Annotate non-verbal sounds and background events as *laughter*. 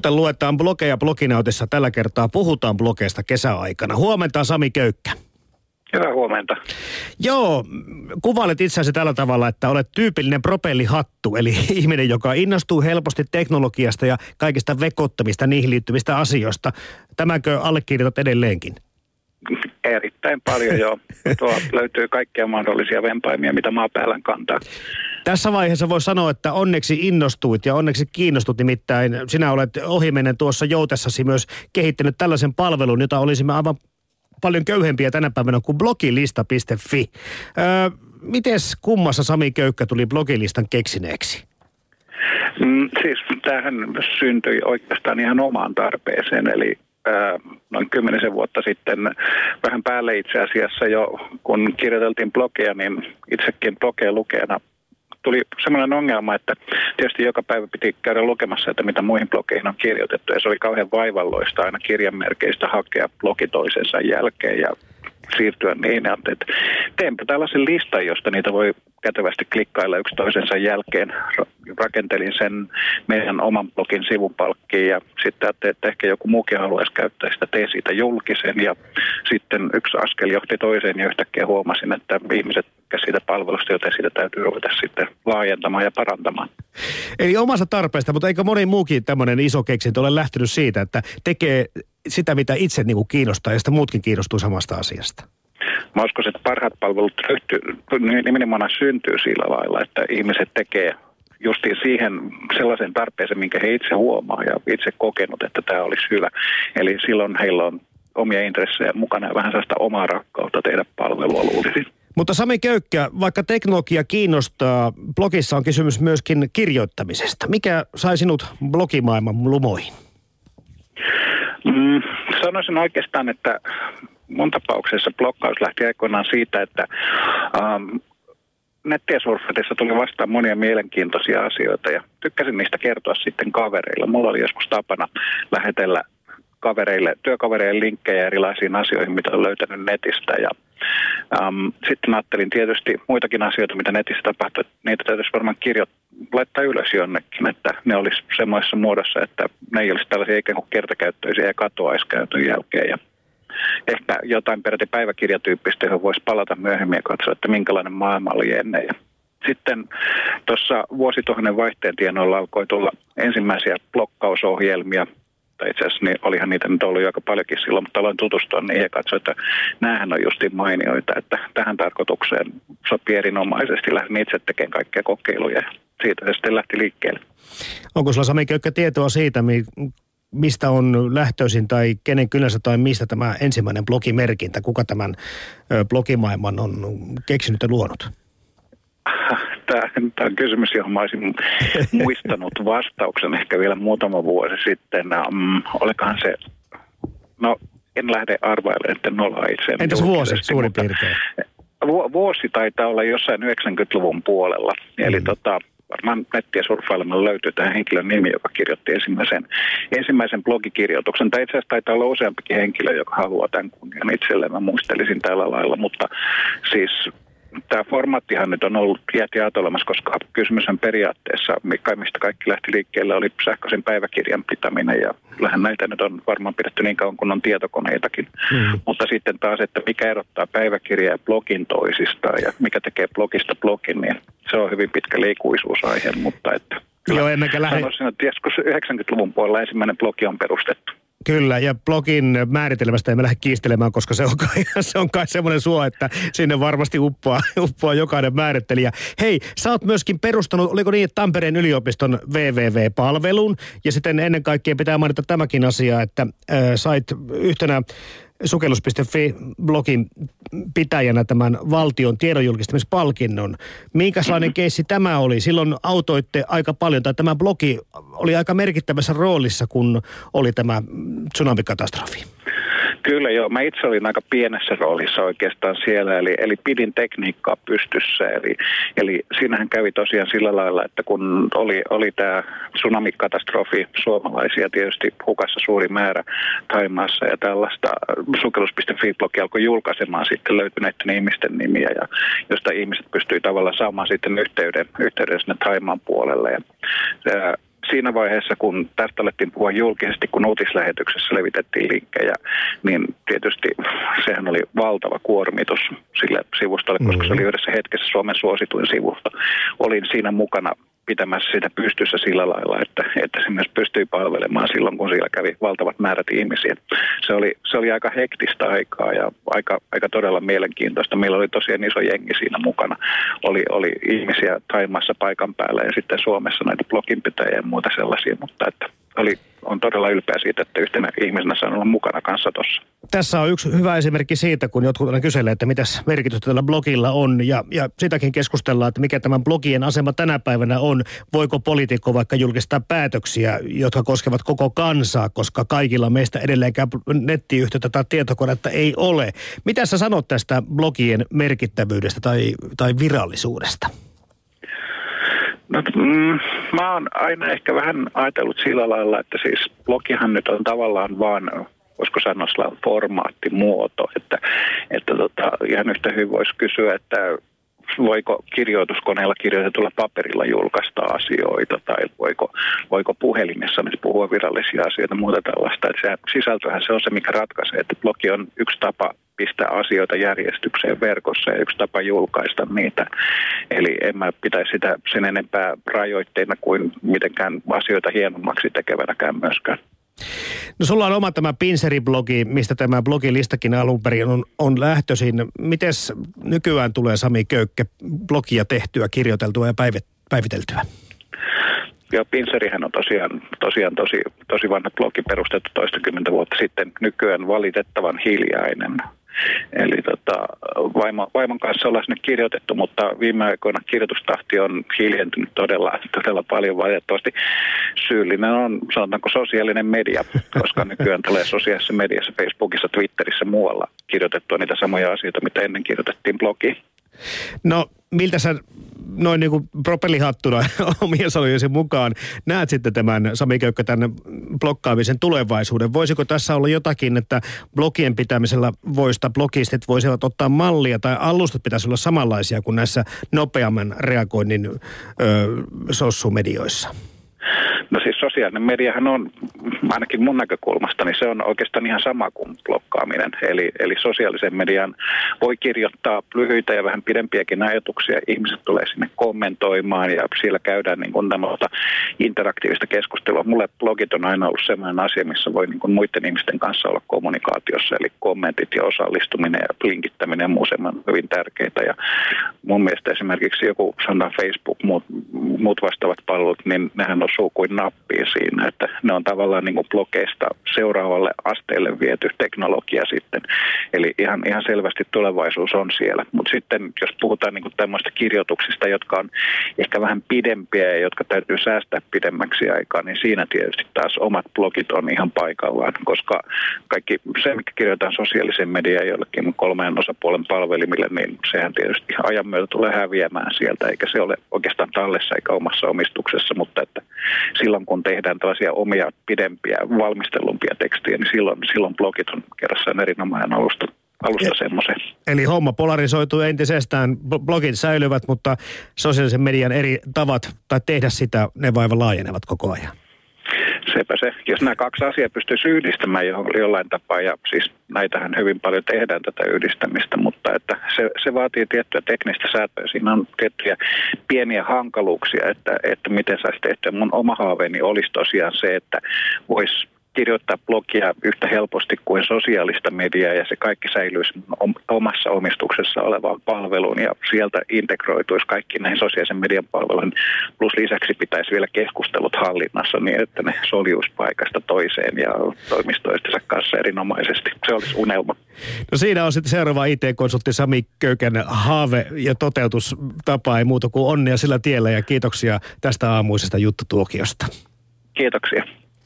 Muuten luetaan blogeja bloginautissa. Tällä kertaa puhutaan blogeista kesäaikana. Huomenta Sami Köykkä. Hyvää huomenta. Joo, kuvailet itseäsi tällä tavalla, että olet tyypillinen propellihattu, eli *laughs* ihminen, joka innostuu helposti teknologiasta ja kaikista vekottamista niihin liittyvistä asioista. Tämäkö allekirjoitat edelleenkin? Erittäin paljon joo. Tuo löytyy kaikkia mahdollisia vempaimia, mitä maapäällä kantaa. Tässä vaiheessa voi sanoa, että onneksi innostuit ja onneksi kiinnostut nimittäin. Sinä olet ohimennen tuossa joutessasi myös kehittänyt tällaisen palvelun, jota olisimme aivan paljon köyhempiä tänä päivänä kuin blogilista.fi. Öö, mites kummassa Sami Köykkä tuli blogilistan keksineeksi? Mm, siis tämähän syntyi oikeastaan ihan omaan tarpeeseen, eli noin kymmenisen vuotta sitten vähän päälle itse asiassa jo, kun kirjoiteltiin blogia, niin itsekin blogia lukijana tuli sellainen ongelma, että tietysti joka päivä piti käydä lukemassa, että mitä muihin blogeihin on kirjoitettu. Ja se oli kauhean vaivalloista aina kirjanmerkeistä hakea blogi toisensa jälkeen ja siirtyä niin, että teenpä tällaisen listan, josta niitä voi kätevästi klikkailla yksi toisensa jälkeen. Rakentelin sen meidän oman blogin sivupalkkiin ja sitten ajattelin, että ehkä joku muukin haluaisi käyttää sitä, tein siitä julkisen ja sitten yksi askel johti toiseen ja yhtäkkiä huomasin, että ihmiset siitä palvelusta, joten siitä täytyy ruveta sitten laajentamaan ja parantamaan. Eli omasta tarpeesta, mutta eikö moni muukin tämmöinen iso keksintö ole lähtenyt siitä, että tekee sitä, mitä itse niin kuin kiinnostaa ja sitä muutkin kiinnostuu samasta asiasta? Mä uskon, että parhaat palvelut ryhtyy, nimenomaan syntyy sillä lailla, että ihmiset tekee justiin siihen sellaisen tarpeeseen, minkä he itse huomaa ja itse kokenut, että tämä olisi hyvä. Eli silloin heillä on omia intressejä mukana ja vähän sellaista omaa rakkautta tehdä palvelua luulisin. Mutta Sami Köykkä, vaikka teknologia kiinnostaa, blogissa on kysymys myöskin kirjoittamisesta. Mikä sai sinut blogimaailman lumoihin? Mm, sanoisin oikeastaan, että mun tapauksessa blokkaus lähti aikoinaan siitä, että ähm, nettiä tuli vastaan monia mielenkiintoisia asioita ja tykkäsin niistä kertoa sitten kavereille. Mulla oli joskus tapana lähetellä kavereille, työkavereille linkkejä erilaisiin asioihin, mitä olen löytänyt netistä. Ja, äm, sitten ajattelin tietysti muitakin asioita, mitä netissä tapahtuu, niitä täytyisi varmaan kirjoittaa, laittaa ylös jonnekin, että ne olisi semmoisessa muodossa, että ne ei olisi tällaisia ikään kuin kertakäyttöisiä ja katoaiskäytön jälkeen. Ja ehkä jotain peräti päiväkirjatyyppistä, johon voisi palata myöhemmin ja katsoa, että minkälainen maailma oli ennen. Ja sitten tuossa vuosituhannen vaihteen tienoilla alkoi tulla ensimmäisiä blokkausohjelmia, tai itse asiassa niin olihan niitä nyt ollut jo aika paljonkin silloin, mutta aloin tutustua niihin ja katsoa, että näähän on justi mainioita, että tähän tarkoitukseen sopii erinomaisesti. Lähdin itse tekemään kaikkia kokeiluja ja siitä se sitten lähti liikkeelle. Onko sulla Sami Köykkä tietoa siitä, mistä on lähtöisin tai kenen kylänsä tai mistä tämä ensimmäinen blogimerkintä, kuka tämän blogimaailman on keksinyt ja luonut? Tämä, *laughs* tämä on kysymys, johon mä olisin *laughs* muistanut vastauksen ehkä vielä muutama vuosi sitten. Um, olikohan se, no en lähde arvailemaan, että nolla itse. Entäs vuosi suurin piirtein? Vuosi taitaa olla jossain 90-luvun puolella. Mm. Eli tota, varmaan nettiä surffailemalla löytyy tähän henkilön nimi, joka kirjoitti ensimmäisen, ensimmäisen blogikirjoituksen. Tai itse asiassa taitaa olla useampikin henkilö, joka haluaa tämän kunnian itselleen. Mä muistelisin tällä lailla, mutta siis tämä formaattihan nyt on ollut iät ja olemassa, koska kysymyshän periaatteessa, mikä mistä kaikki lähti liikkeelle, oli sähköisen päiväkirjan pitäminen ja kyllähän näitä nyt on varmaan pidetty niin kauan kuin on tietokoneitakin. Mm. Mutta sitten taas, että mikä erottaa päiväkirjaa ja blogin toisistaan ja mikä tekee blogista blogin, niin se on hyvin pitkä liikuisuusaihe, mutta että Joo, emmekä lähde... Sanoisin, että joskus 90-luvun puolella ensimmäinen blogi on perustettu. Kyllä, ja blogin määritelmästä emme lähde kiistelemään, koska se on kai, *laughs* se on kai semmoinen suo, että sinne varmasti uppoaa, *laughs* uppoaa jokainen määrittelijä. Hei, sä oot myöskin perustanut, oliko niin, että Tampereen yliopiston www-palvelun, ja sitten ennen kaikkea pitää mainita tämäkin asia, että äh, sait yhtenä sukellus.fi-blogin pitäjänä tämän valtion tiedonjulkistamispalkinnon. Minkälainen keissi tämä oli? Silloin autoitte aika paljon, tai tämä blogi oli aika merkittävässä roolissa, kun oli tämä tsunamikatastrofi. Kyllä joo, mä itse olin aika pienessä roolissa oikeastaan siellä, eli, eli pidin tekniikkaa pystyssä. Eli, eli siinähän kävi tosiaan sillä lailla, että kun oli, oli tämä tsunamikatastrofi, suomalaisia tietysti hukassa suuri määrä Taimaassa ja tällaista, sukellus.fi-blogi alkoi julkaisemaan sitten löytyneiden ihmisten nimiä, ja, josta ihmiset pystyi tavallaan saamaan sitten yhteyden, yhteyden sinne Taimaan puolelle. Ja, siinä vaiheessa, kun tästä alettiin puhua julkisesti, kun uutislähetyksessä levitettiin linkkejä, niin tietysti sehän oli valtava kuormitus sille sivustolle, koska mm-hmm. se oli yhdessä hetkessä Suomen suosituin sivusto. Olin siinä mukana pitämässä sitä pystyssä sillä lailla, että, että se myös pystyi palvelemaan silloin, kun siellä kävi valtavat määrät ihmisiä. Se oli, se oli aika hektistä aikaa ja aika, aika todella mielenkiintoista. Meillä oli tosiaan iso jengi siinä mukana. Oli, oli ihmisiä Taimassa paikan päällä ja sitten Suomessa näitä bloginpitäjiä ja muuta sellaisia, mutta että oli, on todella ylpeä siitä, että yhtenä ihmisenä saan olla mukana kanssa tuossa. Tässä on yksi hyvä esimerkki siitä, kun jotkut aina kyselee, että mitä merkitystä tällä blogilla on. Ja, ja sitäkin keskustellaan, että mikä tämän blogien asema tänä päivänä on. Voiko poliitikko vaikka julkistaa päätöksiä, jotka koskevat koko kansaa, koska kaikilla meistä edelleenkään nettiyhteyttä tai tietokonetta ei ole. Mitä sä sanot tästä blogien merkittävyydestä tai, tai virallisuudesta? No, mm, mä oon aina ehkä vähän ajatellut sillä lailla, että siis blogihan nyt on tavallaan vaan voisiko sanoa formaattimuoto, että, että tota, ihan yhtä hyvin voisi kysyä, että voiko kirjoituskoneella kirjoitetulla paperilla julkaista asioita tai voiko, voiko puhelimessa nyt puhua virallisia asioita muuta tällaista. Että se, sisältöhän se on se, mikä ratkaisee, että blogi on yksi tapa pistää asioita järjestykseen verkossa ja yksi tapa julkaista niitä. Eli en mä pitäisi sitä sen enempää rajoitteena kuin mitenkään asioita hienommaksi tekevänäkään myöskään. No sulla on oma tämä Pinseri-blogi, mistä tämä blogilistakin alun perin on, on lähtöisin. Miten nykyään tulee Sami Köykke blogia tehtyä, kirjoiteltua ja päivit, päiviteltyä? Joo, Pinserihän on tosiaan, tosiaan tosi, tosi vanha blogi perustettu toistakymmentä vuotta sitten. Nykyään valitettavan hiljainen. Eli tota, vaimo, vaimon kanssa ollaan sinne kirjoitettu, mutta viime aikoina kirjoitustahti on hiljentynyt todella, todella paljon. Valitettavasti syyllinen on, sanotaanko, sosiaalinen media, koska nykyään tulee sosiaalisessa mediassa, Facebookissa, Twitterissä, muualla kirjoitettua niitä samoja asioita, mitä ennen kirjoitettiin blogiin. No, miltä sä noin niin kuin propellihattuna *laughs* omien sanojesi mukaan näet sitten tämän Sami Köykkä tämän blokkaamisen tulevaisuuden? Voisiko tässä olla jotakin, että blogien pitämisellä voista blogistit voisivat ottaa mallia tai alustat pitäisi olla samanlaisia kuin näissä nopeamman reagoinnin ö, sossumedioissa? No siis sosiaalinen mediahan on, ainakin mun näkökulmasta, niin se on oikeastaan ihan sama kuin blokkaaminen. Eli, eli sosiaalisen median voi kirjoittaa lyhyitä ja vähän pidempiäkin ajatuksia. Ihmiset tulee sinne kommentoimaan ja siellä käydään niin kuin interaktiivista keskustelua. Mulle blogit on aina ollut sellainen asia, missä voi niin kuin muiden ihmisten kanssa olla kommunikaatiossa. Eli kommentit ja osallistuminen ja linkittäminen ja muu hyvin tärkeitä. Ja mun mielestä esimerkiksi joku sanotaan Facebook, muut, muut vastaavat palvelut, niin nehän osuu kuin nappia siinä, että ne on tavallaan niin kuin blokeista seuraavalle asteelle viety teknologia sitten. Eli ihan, ihan selvästi tulevaisuus on siellä. Mutta sitten jos puhutaan niin kuin tämmöistä kirjoituksista, jotka on ehkä vähän pidempiä ja jotka täytyy säästää pidemmäksi aikaa, niin siinä tietysti taas omat blogit on ihan paikallaan, koska kaikki se, mikä kirjoitetaan sosiaalisen median jollekin kolmeen osapuolen palvelimille, niin sehän tietysti ajan myötä tulee häviämään sieltä, eikä se ole oikeastaan tallessa eikä omassa omistuksessa, mutta että silloin kun tehdään tällaisia omia pidempiä, valmistellumpia tekstejä, niin silloin, silloin blogit on kerrassaan erinomainen alusta alusta semmoisen. Eli homma polarisoituu entisestään, blogit säilyvät, mutta sosiaalisen median eri tavat tai tehdä sitä, ne vaiva laajenevat koko ajan sepä se. Jos nämä kaksi asiaa pystyisi yhdistämään jollain tapaa, ja siis näitähän hyvin paljon tehdään tätä yhdistämistä, mutta että se, se vaatii tiettyä teknistä säätöä. Siinä on tiettyjä pieniä hankaluuksia, että, että miten saisi tehtyä. Mun oma haaveeni olisi tosiaan se, että voisi kirjoittaa blogia yhtä helposti kuin sosiaalista mediaa ja se kaikki säilyisi omassa omistuksessa olevaan palveluun ja sieltä integroituisi kaikki näihin sosiaalisen median palveluihin. Plus lisäksi pitäisi vielä keskustelut hallinnassa niin, että ne soljuisi paikasta toiseen ja toimistoistensa kanssa erinomaisesti. Se olisi unelma. No siinä on sitten seuraava IT-konsultti Sami Köykän haave ja toteutustapa ei muuta kuin onnea sillä tiellä ja kiitoksia tästä aamuisesta juttutuokiosta. Kiitoksia.